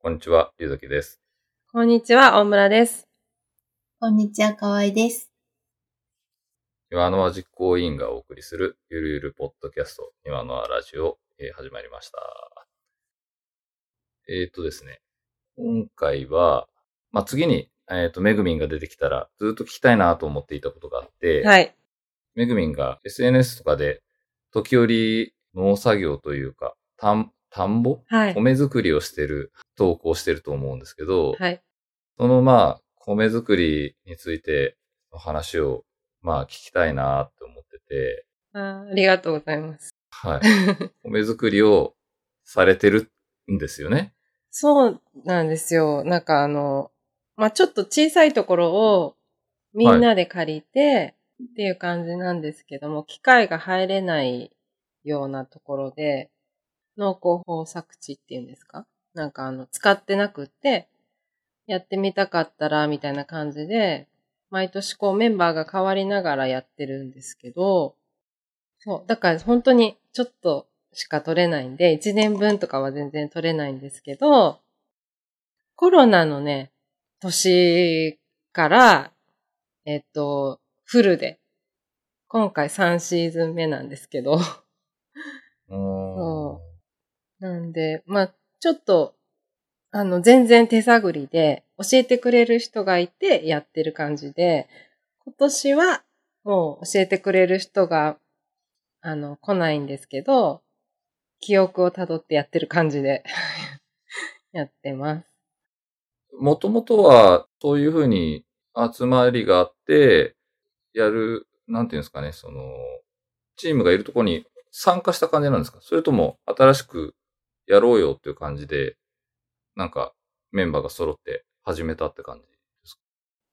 こんにちは、ゆうざきです。こんにちは、大村です。こんにちは、かわいです。庭の輪実行委員がお送りするゆるゆるポッドキャスト、庭の輪ラジオ、えー始まりました。えっ、とですね、今回は、まあ、次に、えっ、と、めぐみんが出てきたら、ずっと聞きたいなと思っていたことがあって、はい。めぐみんが SNS とかで、時折農作業というか、田ん田んぼ？はい。米作りをしてる、投稿してると思うんですけど、はい。そのまあ、米作りについての話を、まあ聞きたいなって思ってて、あーありがとうございます。はい。米作りをされてるんですよね？そうなんですよ。なんかあの、まあ、ちょっと小さいところをみんなで借りて、っていう感じなんですけども、機械が入れないようなところで、農耕法作地っていうんですか？なんかあの、使ってなくって、やってみたかったら、みたいな感じで、毎年こうメンバーが変わりながらやってるんですけど、そう、だから本当にちょっとしか取れないんで、1年分とかは全然取れないんですけど、コロナのね、年から、えっと、フルで、今回3シーズン目なんですけど、そなんで、まあ、ちょっと、あの、全然手探りで、教えてくれる人がいてやってる感じで、今年はもう教えてくれる人が、あの、来ないんですけど、記憶をたどってやってる感じで、やってます。もともとは、そういうふうに集まりがあって、やる、なんていうんですかね、その、チームがいるところに参加した感じなんですか？それとも、新しくやろうよっていう感じで、なんか、メンバーが揃って始めたって感じですか？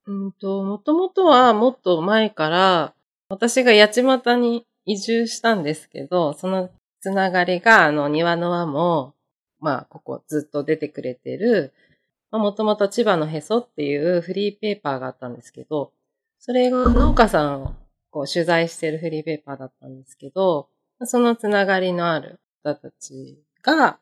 うんと、もともとはもっと前から、私が八街に移住したんですけど、そのつながりが、あの、庭の輪も、まあ、ここずっと出てくれてる、もともと千葉のへそっていうフリーペーパーがあったんですけど、それが農家さんをこう取材してるフリーペーパーだったんですけど、そのつながりのある方たちが、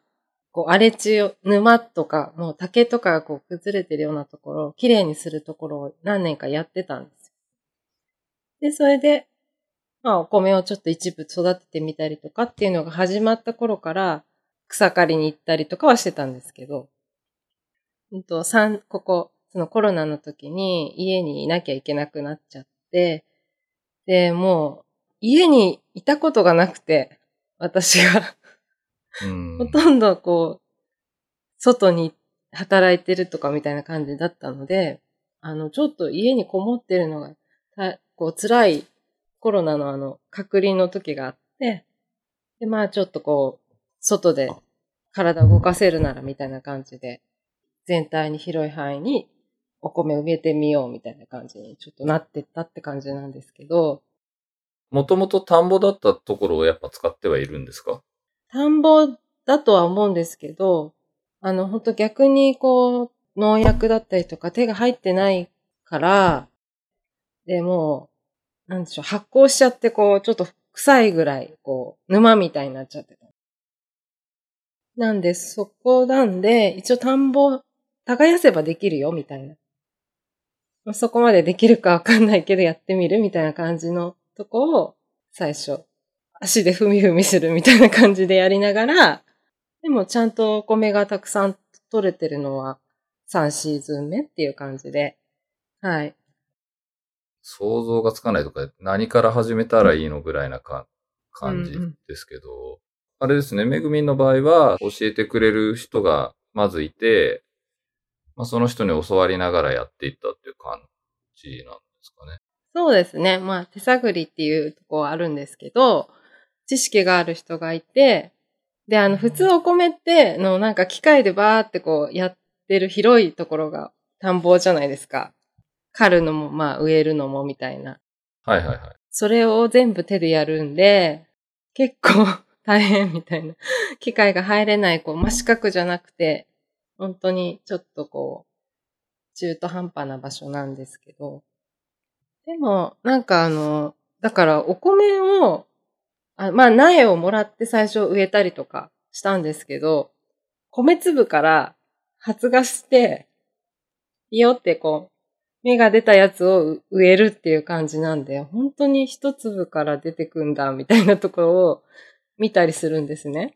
こう荒れ地を、沼とか、もう竹とかがこう崩れてるようなところをきれいにするところを何年かやってたんですよ。で、それで、まあお米をちょっと一部育ててみたりとかっていうのが始まった頃から草刈りに行ったりとかはしてたんですけど、うんと、三、ここ、そのコロナの時に家にいなきゃいけなくなっちゃって、で、もう家にいたことがなくて、私が。うん。ほとんどこう、外に働いてるとかみたいな感じだったので、あの、ちょっと家にこもってるのが、たこう、辛いコロナのあの、隔離の時があって、で、まあちょっとこう、外で体を動かせるならみたいな感じで、全体に広い範囲にお米を植えてみようみたいな感じにちょっとなってったって感じなんですけど、もともと田んぼだったところをやっぱ使ってはいるんですか？田んぼだとは思うんですけど、あの、本当逆にこう、農薬だったりとか手が入ってないから、で、もう、なんでしょう、発酵しちゃってこう、ちょっと臭いぐらい、こう、沼みたいになっちゃってた。なんで、そこなんで、一応田んぼ、耕せばできるよ、みたいな。まあそこまでできるかわかんないけど、やってみるみたいな感じのとこを、最初、足で踏み踏みするみたいな感じでやりながら、でもちゃんとお米がたくさん取れてるのは3シーズン目っていう感じで、はい。想像がつかないとか、何から始めたらいいのぐらいなか感じうんうんですけど、あれですね、めぐみんの場合は、教えてくれる人がまずいて、まあ、その人に教わりながらやっていったっていう感じなんですかね。そうですね。まあ手探りっていうとこはあるんですけど、知識がある人がいて、で、あの、普通お米って、の、なんか機械でバーってこうやってる広いところが田んぼじゃないですか。刈るのも、まあ植えるのもみたいな。はいはいはい。それを全部手でやるんで、結構 大変みたいな。機械が入れない、こう、真四角じゃなくて、本当にちょっとこう、中途半端な場所なんですけど。でも、なんかあの、だからお米を、あまあ苗をもらって最初植えたりとかしたんですけど、米粒から発芽して、いよってこう、芽が出たやつを植えるっていう感じなんで、本当に一粒から出てくんだ、みたいなところを見たりするんですね。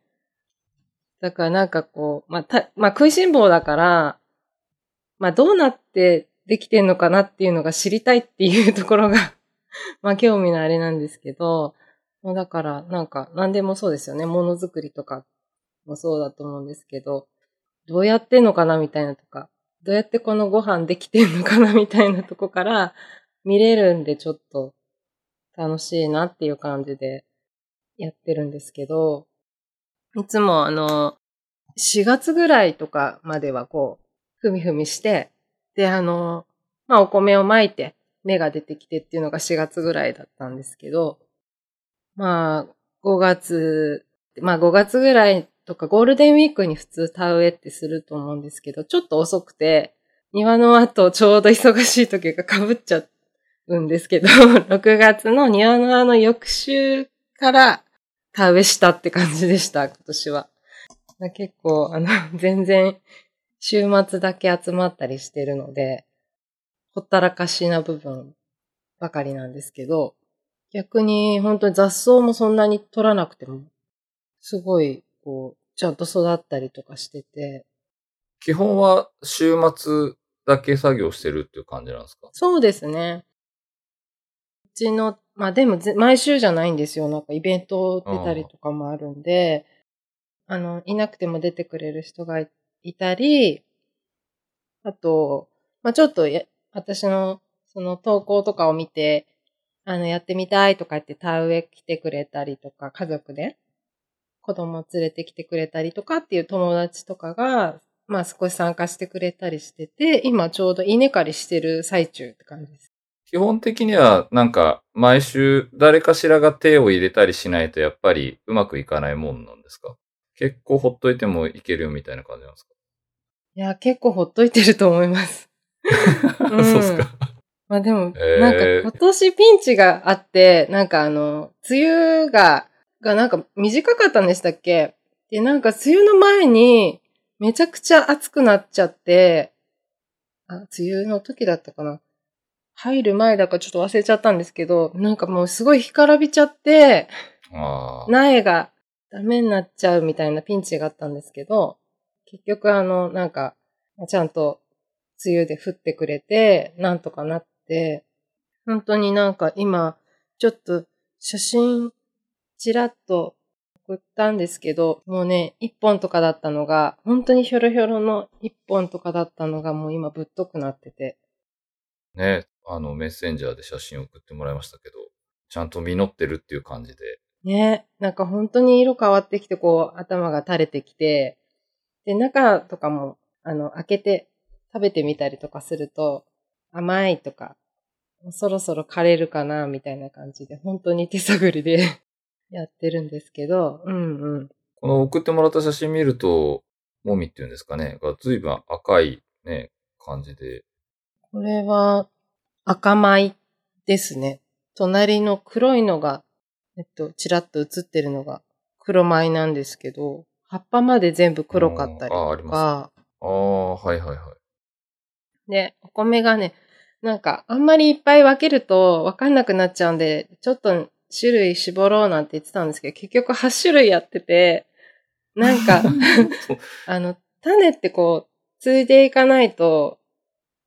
だからなんかこう、まあ、た、まあ、食いしん坊だから、まあ、どうなってできてんのかなっていうのが知りたいっていうところが、まあ、興味のあれなんですけど、まあ、だから、なんか、何でもそうですよね。ものづくりとかもそうだと思うんですけど、どうやってんのかなみたいなとか、どうやってこのご飯できてんのかなみたいなとこから見れるんで、ちょっと楽しいなっていう感じでやってるんですけど、いつもあの、4月ぐらいとかまではこう、ふみふみして、で、あの、まあ、お米をまいて、芽が出てきてっていうのが4月ぐらいだったんですけど、まあ、5月、まあ5月ぐらいとかゴールデンウィークに普通田植えってすると思うんですけど、ちょっと遅くて、庭の後ちょうど忙しい時が被っちゃうんですけど、6月の庭のあの翌週から田植えしたって感じでした、今年は。結構、あの、全然週末だけ集まったりしてるので、ほったらかしな部分ばかりなんですけど、逆に本当に雑草もそんなに取らなくても、すごい、こう、ちゃんと育ったりとかしてて。基本は週末だけ作業してるっていう感じなんですか？そうですね。うちの、まあでも毎週じゃないんですよ。なんかイベント出たりとかもあるんで、あの、いなくても出てくれる人がいたり、あと、まあちょっと私のその投稿とかを見て、あの、やってみたいとか言って田植え来てくれたりとか、家族で子供連れてきてくれたりとかっていう友達とかが、まあ少し参加してくれたりしてて、今ちょうど稲刈りしてる最中って感じです。基本的にはなんか毎週誰かしらが手を入れたりしないとやっぱりうまくいかないもんなんですか？結構ほっといてもいけるよみたいな感じなんですか？いや、結構ほっといてると思います。うん、そうですか。まあでも、なんか今年ピンチがあって、なんかあの、梅雨が、がなんか短かったんでしたっけ？で、なんか梅雨の前にめちゃくちゃ暑くなっちゃって、あ、梅雨の時だったかな？入る前だかちょっと忘れちゃったんですけど、なんかもうすごい干からびちゃって、苗がダメになっちゃうみたいなピンチがあったんですけど、結局あの、なんか、ちゃんと梅雨で降ってくれて、なんとかなって、本当になんか今、ちょっと写真ちらっと送ったんですけど、もうね、一本とかだったのが、本当にひょろひょろの一本とかだったのがもう今ぶっとくなってて。ね、あのメッセンジャーで写真送ってもらいましたけど、ちゃんと実ってるっていう感じで。ね、なんか本当に色変わってきて、こう頭が垂れてきて、で、中とかも、あの、開けて食べてみたりとかすると、甘いとか、そろそろ枯れるかな、みたいな感じで、本当に手探りで やってるんですけど、うんうん。この送ってもらった写真見ると、もみっていうんですかね、が随分赤いね、感じで。これは赤米ですね。隣の黒いのが、えっと、ちらっと映ってるのが黒米なんですけど、葉っぱまで全部黒かったりあありとか。ますああ、はいはいはい。で、お米がね、なんか、あんまりいっぱい分けると分かんなくなっちゃうんで、ちょっと種類絞ろうなんて言ってたんですけど、結局8種類やってて、なんか、あの、種ってこう、継いでいかないと、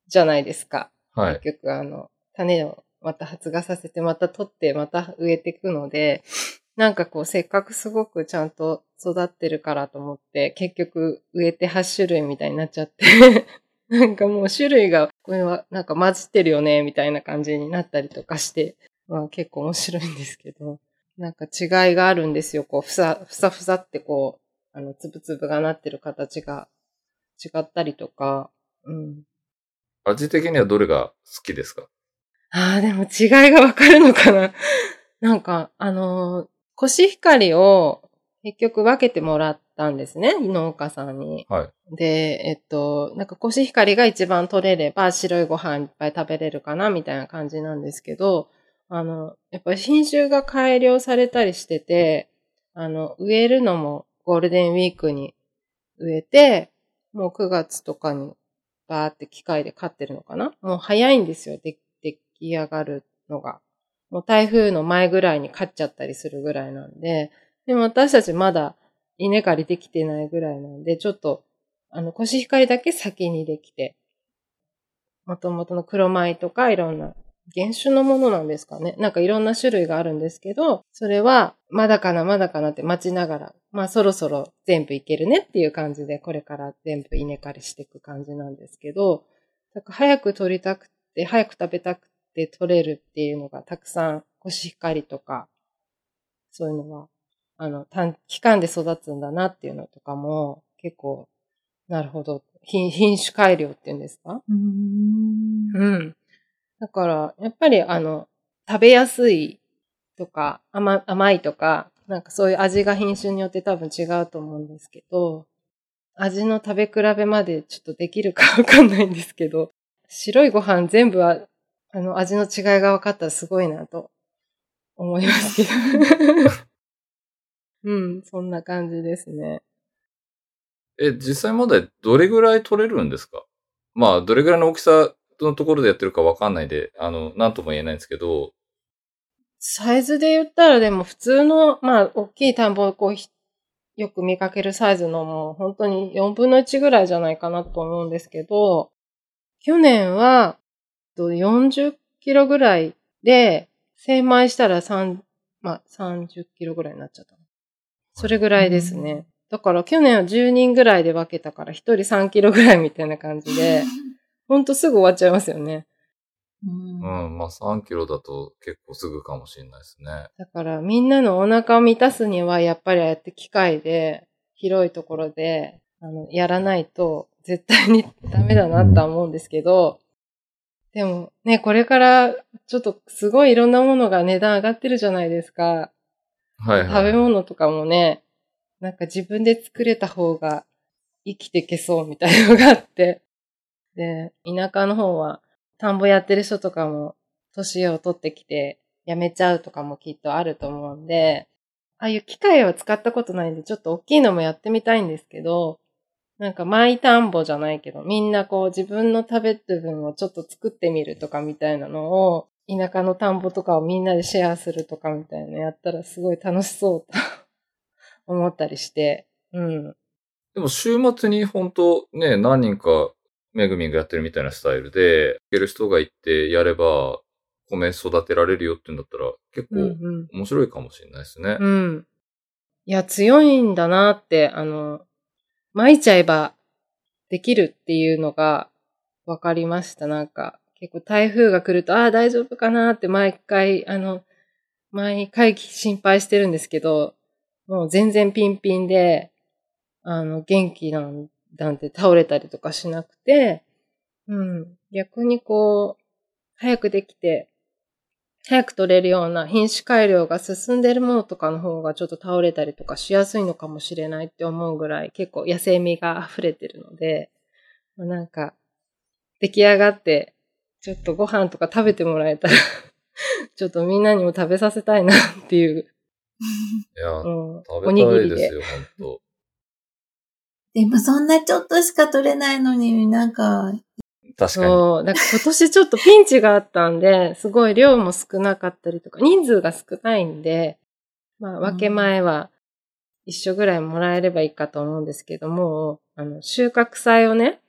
じゃないですか。はい。結局、あの、種をまた発芽させて、また取って、また植えていくので、なんかこう、せっかくすごくちゃんと育ってるからと思って、結局植えて8種類みたいになっちゃって、なんかもう種類が、これはなんか混じってるよね、みたいな感じになったりとかして、まあ結構面白いんですけど、なんか違いがあるんですよ。こう、ふさ、ふさふさってこう、あの、つぶつぶがなってる形が違ったりとか、うん。味的にはどれが好きですか？ああ、でも違いがわかるのかななんか、あのー、コシヒカリを結局分けてもらったんですね、農家さんに。はい。で、えっと、なんかコシヒカリが一番取れれば白いご飯いっぱい食べれるかな、みたいな感じなんですけど、あの、やっぱり品種が改良されたりしてて、あの、植えるのもゴールデンウィークに植えて、もう9月とかにバーって機械で飼ってるのかな？もう早いんですよ、で出来上がるのが。もう台風の前ぐらいに飼っちゃったりするぐらいなんで、でも私たちまだ稲刈りできてないぐらいなんで、ちょっと、あの、コシヒカリだけ先にできて、元々の黒米とかいろんな原種のものなんですかね。なんかいろんな種類があるんですけど、それはまだかなまだかなって待ちながら、まあそろそろ全部いけるねっていう感じで、これから全部稲刈りしていく感じなんですけど、だから早く取りたくて、早く食べたくて取れるっていうのがたくさんコシヒカリとか、そういうのは、あの、短期間で育つんだなっていうのとかも結構、なるほど。品品種改良っていうんですか？うん。うん。だから、やっぱりあの、食べやすいとか、甘甘いとか、なんかそういう味が品種によって多分違うと思うんですけど、味の食べ比べまでちょっとできるかわかんないんですけど、白いご飯全部は、あの、味の違いが分かったらすごいなと思いますけど。うん、そんな感じですね。え、実際までどれぐらい取れるんですか？まあ、どれぐらいの大きさのところでやってるかわかんないで、あの、なんとも言えないんですけど、サイズで言ったらでも普通の、まあ、大きい田んぼをこうひ、よく見かけるサイズのもう本当に4分の1ぐらいじゃないかなと思うんですけど、去年はと40キロぐらいで、精米したら3、まあ、30キロぐらいになっちゃった。それぐらいですね。だから去年は10人ぐらいで分けたから1人3キロぐらいみたいな感じで、ほんとすぐ終わっちゃいますよね。うんうん、まあ3キロだと結構すぐかもしれないですね。だからみんなのお腹を満たすにはやっぱりああやって機械で広いところであのやらないと絶対にダメだなとは思うんですけど、でもね、これからちょっとすごいいろんなものが値段上がってるじゃないですか。はいはい。食べ物とかもね、なんか自分で作れた方が生きていけそうみたいなのがあって。で、田舎の方は田んぼやってる人とかも年を取ってきて辞めちゃうとかもきっとあると思うんで、ああいう機械は使ったことないんでちょっと大きいのもやってみたいんですけど、なんかマイ田んぼじゃないけど、みんなこう自分の食べてる分をちょっと作ってみるとかみたいなのを、田舎の田んぼとかをみんなでシェアするとかみたいなのやったらすごい楽しそうと 思ったりして、うん。でも週末に本当ね、何人かめぐみんがやってるみたいなスタイルで、いける人がいてやれば、米育てられるよって言うんだったら、結うん構うん。面白いかもしれないですね。うん。いや、強いんだなって、あの、巻いちゃえばできるっていうのが分かりました。なんか、結構台風が来ると、ああ、大丈夫かなって毎回、あの、毎回心配してるんですけど、もう全然ピンピンで、あの、元気なんなんて倒れたりとかしなくて、うん。逆にこう、早くできて、早く取れるような品種改良が進んでるものとかの方がちょっと倒れたりとかしやすいのかもしれないって思うぐらい結構野生味が溢れてるので、なんか出来上がってちょっとご飯とか食べてもらえたら ちょっとみんなにも食べさせたいなっていう、いや、うん、お食べにぎりで。たいですよ、本でもそんなちょっとしか取れないのになんか、当確かに。そう。だから今年ちょっとピンチがあったんで、すごい量も少なかったりとか、人数が少ないんで、まあ、分け前は一緒ぐらいもらえればいいかと思うんですけども、あの、収穫祭をね、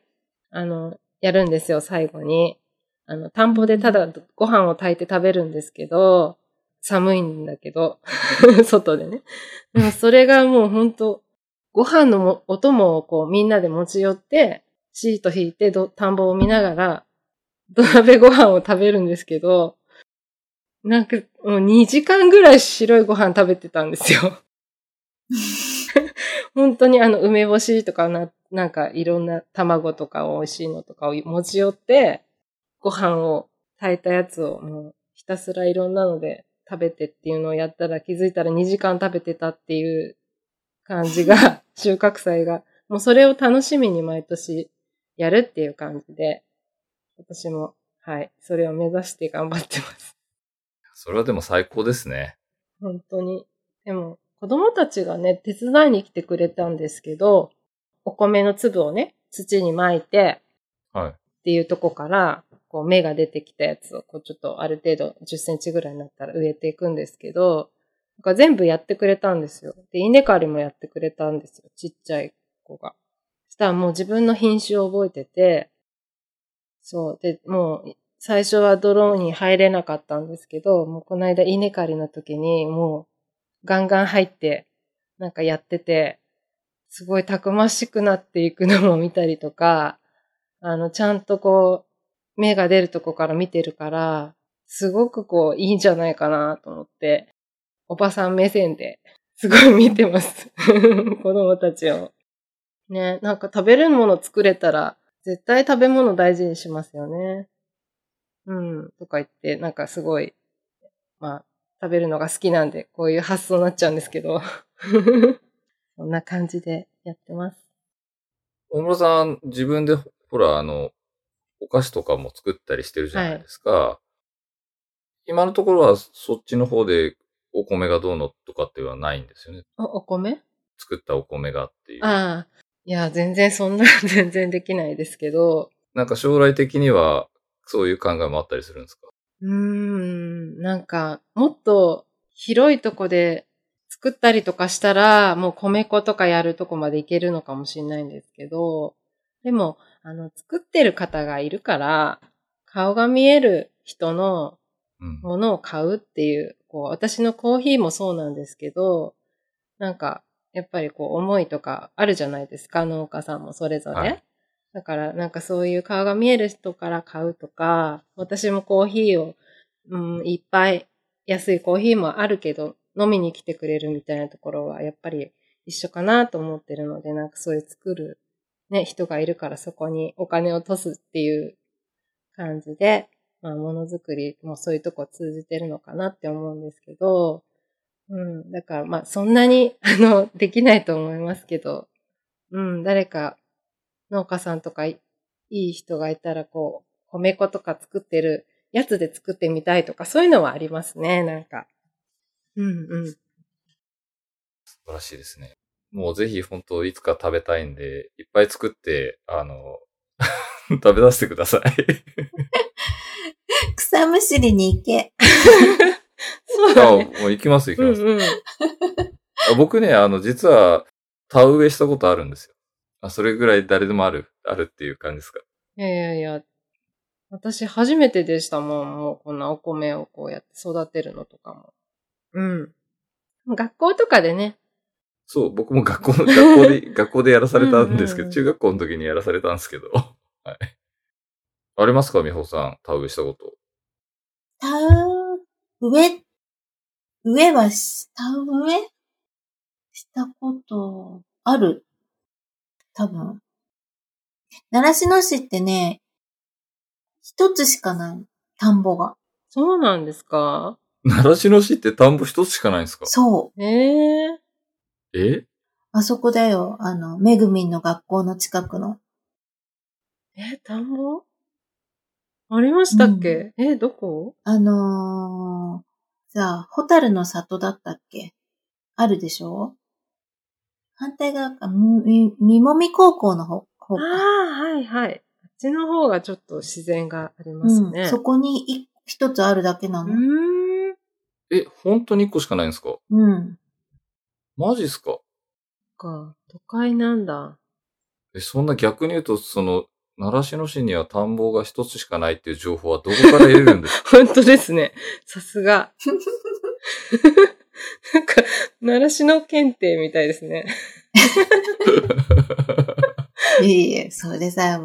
あの、やるんですよ、最後に。あの、田んぼでただご飯を炊いて食べるんですけど、寒いんだけど、外でね。でもそれがもう本当ご飯のもお供をこうみんなで持ち寄って、シート引いて田んぼを見ながら、土鍋ご飯を食べるんですけど、なんかもう2時間ぐらい白いご飯食べてたんですよ。本当にあの梅干しとかな、なんかいろんな卵とか美味しいのとかを持ち寄って、ご飯を炊いたやつをもうひたすらいろんなので食べてっていうのをやったら気づいたら2時間食べてたっていう感じが、収穫祭が。もうそれを楽しみに毎年やるっていう感じで、私も、はい、それを目指して頑張ってます。それはでも最高ですね。本当に。でも、子供たちがね、手伝いに来てくれたんですけど、お米の粒をね、土に巻いて、はい。っていうとこから、こう芽が出てきたやつを、こうちょっとある程度10センチぐらいになったら植えていくんですけど、なんか全部やってくれたんですよ。で、稲刈りもやってくれたんですよ。ちっちゃい子が。そしたらもう自分の品種を覚えてて、そう。で、もう最初は泥に入れなかったんですけど、もうこの間稲刈りの時にもうガンガン入って、なんかやってて、すごいたくましくなっていくのも見たりとか、あの、ちゃんとこう、芽が出るとこから見てるから、すごくこう、いいんじゃないかなと思って、おばさん目線で、すごい見てます。子供たちを。ね、なんか食べるもの作れたら、絶対食べ物大事にしますよね。うん、とか言って、なんかすごい、まあ、食べるのが好きなんで、こういう発想になっちゃうんですけど。そんな感じでやってます。大村さん、自分で、ほら、あの、お菓子とかも作ったりしてるじゃないですか。今のところは、そっちの方で、お米がどうのとかっていうのはないんですよね。お、お米？作ったお米がっていう。ああ。いや、全然そんな、全然できないですけど、なんか将来的には、そういう考えもあったりするんですか？うーん、なんか、もっと広いとこで作ったりとかしたら、もう米粉とかやるとこまでいけるのかもしれないんですけど、でも、あの、作ってる方がいるから、顔が見える人のうん。ものを買うっていう、こう、私のコーヒーもそうなんですけど、なんか、やっぱりこう、思いとかあるじゃないですか、農家さんもそれぞれ。はいだから、なんかそういう顔が見える人から買うとか、私もコーヒーを、うん、いっぱい安いコーヒーもあるけど、飲みに来てくれるみたいなところは、やっぱり一緒かなと思ってるので、なんかそういう作る、ね、人がいるからそこにお金を落とすっていう感じで、まあ、ものづくりもそういうとこ通じてるのかなって思うんですけど、うん、だからまあ、そんなに、あの、できないと思いますけど、うん、誰か農家さんとかいいい人がいたら、こう、米粉とか作ってるやつで作ってみたいとか、そういうのはありますね、なんか。うんうん。素晴らしいですね。もうぜひ本当いつか食べたいんで、いっぱい作って、あの、食べさせてください。草むしりに行け。そうだあ、ね。もう行きます行きます。うんうん。あ僕ね、あの、実は、田植えしたことあるんですよ。あ、それぐらい誰でもある、あるっていう感じですか。いやいやいや、私初めてでしたもん、もうこんなお米をこうやって育てるのとかも。うん。学校とかでね。そう、僕も学校の、学校で、学校でやらされたんですけど、うんうんうん中学校の時にやらされたんですけど。はい。ありますか美穂さん、田植えしたこと。田植え、植えはし、田植え？したことある？多分。習志野市ってね、一つしかない。田んぼが。そうなんですか？習志野市って田んぼ一つしかないんですか？そう。えええ？あそこだよ。あの、めぐみんの学校の近くの。え、田んぼ？ありましたっけ、え、どこ？あのー、さあ、ホタルの里だったっけ？あるでしょ？反対側か、み、みもみ高校の方、方あか。あ、はいはい。あっちの方がちょっと自然がありますね。うん、そこにい一つあるだけなうの。え、本当に一個しかないんですか？うん。マジっすか？か、都会なんだ。え、そんな逆に言うと、その、習志野市には田んぼが一つしかないっていう情報はどこから得れるんですか？本当ですね。さすが。なんか、習志野検定みたいですね。いえいえ、それさ、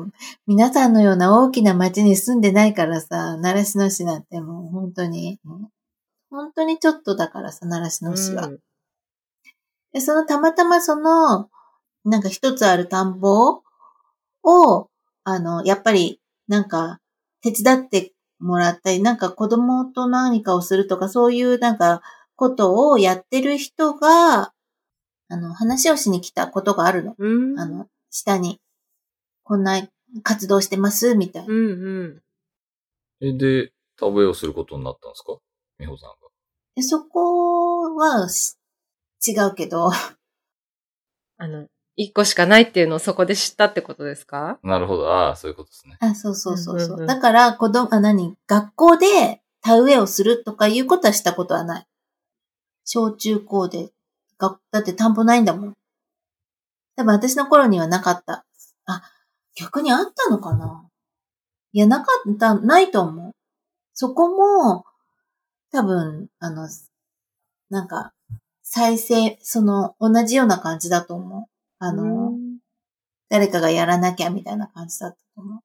皆さんのような大きな町に住んでないからさ、習志野市なんてもう本当に、うん本当にちょっとだからさ、習志野市は。うんで、そのたまたまその、なんか一つある田んぼを、あの、やっぱり、なんか、手伝ってもらったり、なんか子供と何かをするとか、そういうなんか、ことをやってる人が、あの、話をしに来たことがあるの。うん。あの、下に、こんな活動してます、みたいな。うんうん。え、で、田植えをすることになったんですか？美穂さんが。でそこはし違うけど、あの、一個しかないっていうのをそこで知ったってことですか？なるほど。ああ、そういうことですね。あ、そうそうそうそう。うんうんうんだから、子供、あ、何？学校で田植えをするとかいうことはしたことはない。小中高で。がだって田んぼないんだもん。多分私の頃にはなかった。あ、逆にあったのかな？いや、なかった、ないと思う。そこも、多分、あの、なんか、再生、その、同じような感じだと思う。あの、誰かがやらなきゃみたいな感じだったと思う。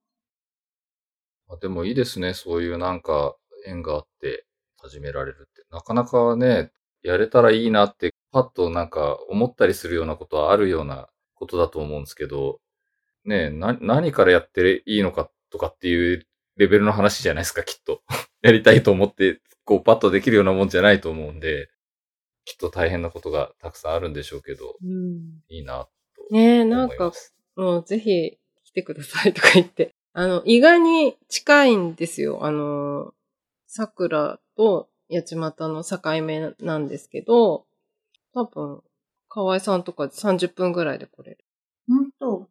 あでもいいですね。そういうなんか縁があって始められるって。なかなかね、やれたらいいなって、パッとなんか思ったりするようなことはあるようなことだと思うんですけど、ねな、何からやっていいのかとかっていうレベルの話じゃないですか、きっと。やりたいと思って、こうパッとできるようなもんじゃないと思うんで、きっと大変なことがたくさんあるんでしょうけど、うんいいな、とねえ、なんか思いま、す。もうぜひ来てくださいとか言って。あの、意外に近いんですよ。あの、桜と八街の境目なんですけど、多分、河合さんとかで30分ぐらいで来れる。本当？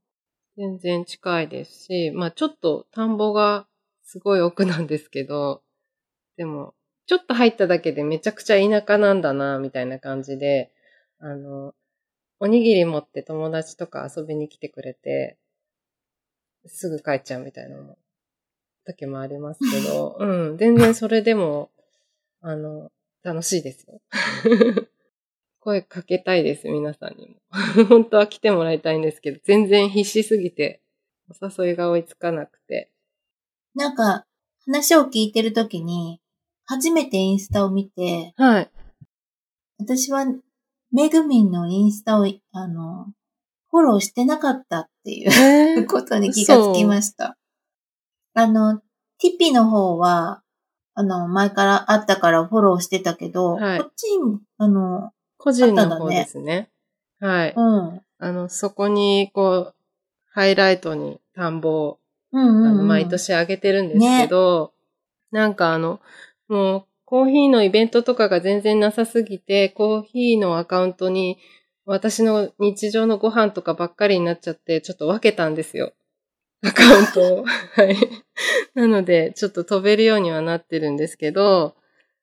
全然近いですし、まあちょっと田んぼがすごい奥なんですけど、でも、ちょっと入っただけでめちゃくちゃ田舎なんだな、みたいな感じで、あの、おにぎり持って友達とか遊びに来てくれて、すぐ帰っちゃうみたいなの時もありますけど、うん、全然それでも、あの、楽しいですよ。声かけたいです、皆さんにも。本当は来てもらいたいんですけど、全然必死すぎて、お誘いが追いつかなくて。なんか、話を聞いてるときに、初めてインスタを見て、はい。私は、めぐみんのインスタを、あの、フォローしてなかったっていうえー ことに気がつきました。あの、ティピの方は、あの、前からあったからフォローしてたけど、はいこっち、あの、個人の方ですね。はい。うん。あの、そこに、こう、ハイライトに田んぼを、うんうん、うん。毎年あげてるんですけど、なんかあの、もう、コーヒーのイベントとかが全然なさすぎて、コーヒーのアカウントに、私の日常のご飯とかばっかりになっちゃって、ちょっと分けたんですよ。アカウントを。はい。なので、ちょっと飛べるようにはなってるんですけど、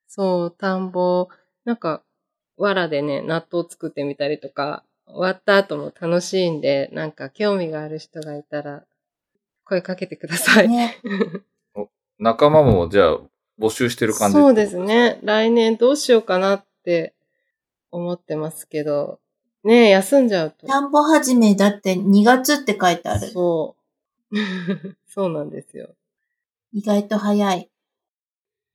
そう、田んぼ、なんか、藁でね、納豆作ってみたりとか、終わった後も楽しいんで、なんか興味がある人がいたら、声かけてください。ね。仲間もじゃあ募集してる感じそうですね。来年どうしようかなって思ってますけど、ねえ休んじゃうと。田んぼ始めだって2月って書いてある。そう。そうなんですよ。意外と早い。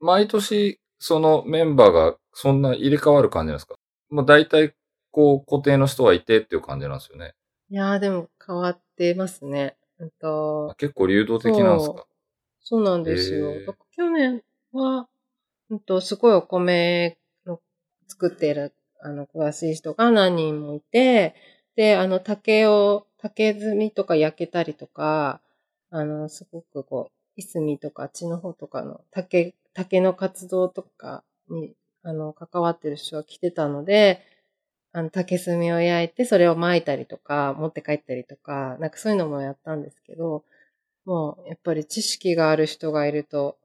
毎年、そのメンバーがそんな入れ替わる感じなんですか？もう大体、こう、固定の人はいてっていう感じなんですよね。いやーでも変わってますね。うんと結構流動的なんですか？そうなんですよ。去年は、うんと、すごいお米の作っている、あの、詳しい人が何人もいて、で、あの、竹を、竹炭とか焼けたりとか、あの、すごくこう、いすみとか地の方とかの竹、竹の活動とかに、あの、関わってる人が来てたので、あの、竹炭を焼いて、それを巻いたりとか、持って帰ったりとか、なんかそういうのもやったんですけど、もう、やっぱり知識がある人がいると、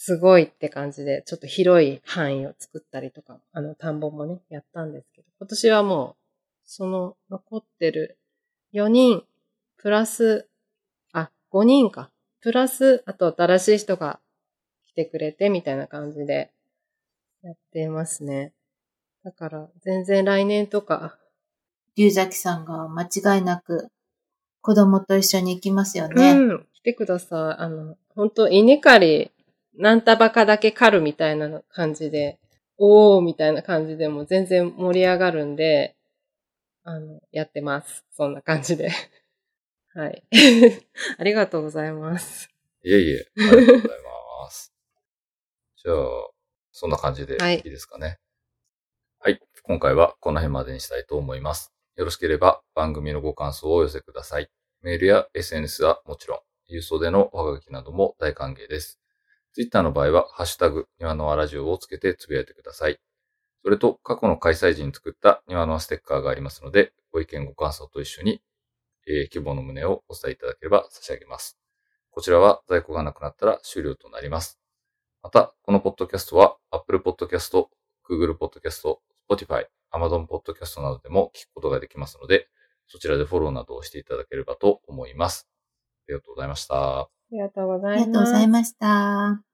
すごいって感じで、ちょっと広い範囲を作ったりとか、あの、田んぼもね、やったんですけど、今年はもう、その残ってる4人、プラス、あ、5人か。プラス、あと新しい人が来てくれて、みたいな感じで、やってますね。だから、全然来年とか、龍崎さんが間違いなく子供と一緒に行きますよね。うん、来てください。あの、本当稲刈り、何束かだけ刈るみたいな感じで、おーみたいな感じでも全然盛り上がるんで、あの、やってます。そんな感じで。はい。ありがとうございます。いえいえ、ありがとうございます。じゃあ、そんな感じではいいいですかね。はい。今回はこの辺までにしたいと思います。よろしければ番組のご感想をお寄せください。メールや SNS はもちろん、郵送でのおはがきなども大歓迎です。Twitter の場合は、ハッシュタグ、庭の輪ラジオをつけてつぶやいてください。それと、過去の開催時に作った庭の輪ステッカーがありますので、ご意見ご感想と一緒に、えー希望の旨をお伝えいただければ差し上げます。こちらは在庫がなくなったら終了となります。また、このポッドキャストは Apple Podcast、Google Podcast、Spotify、Amazon Podcast などでも聞くことができますので、そちらでフォローなどをしていただければと思います。ありがとうございました。ありがとうござありがいます。とうございました。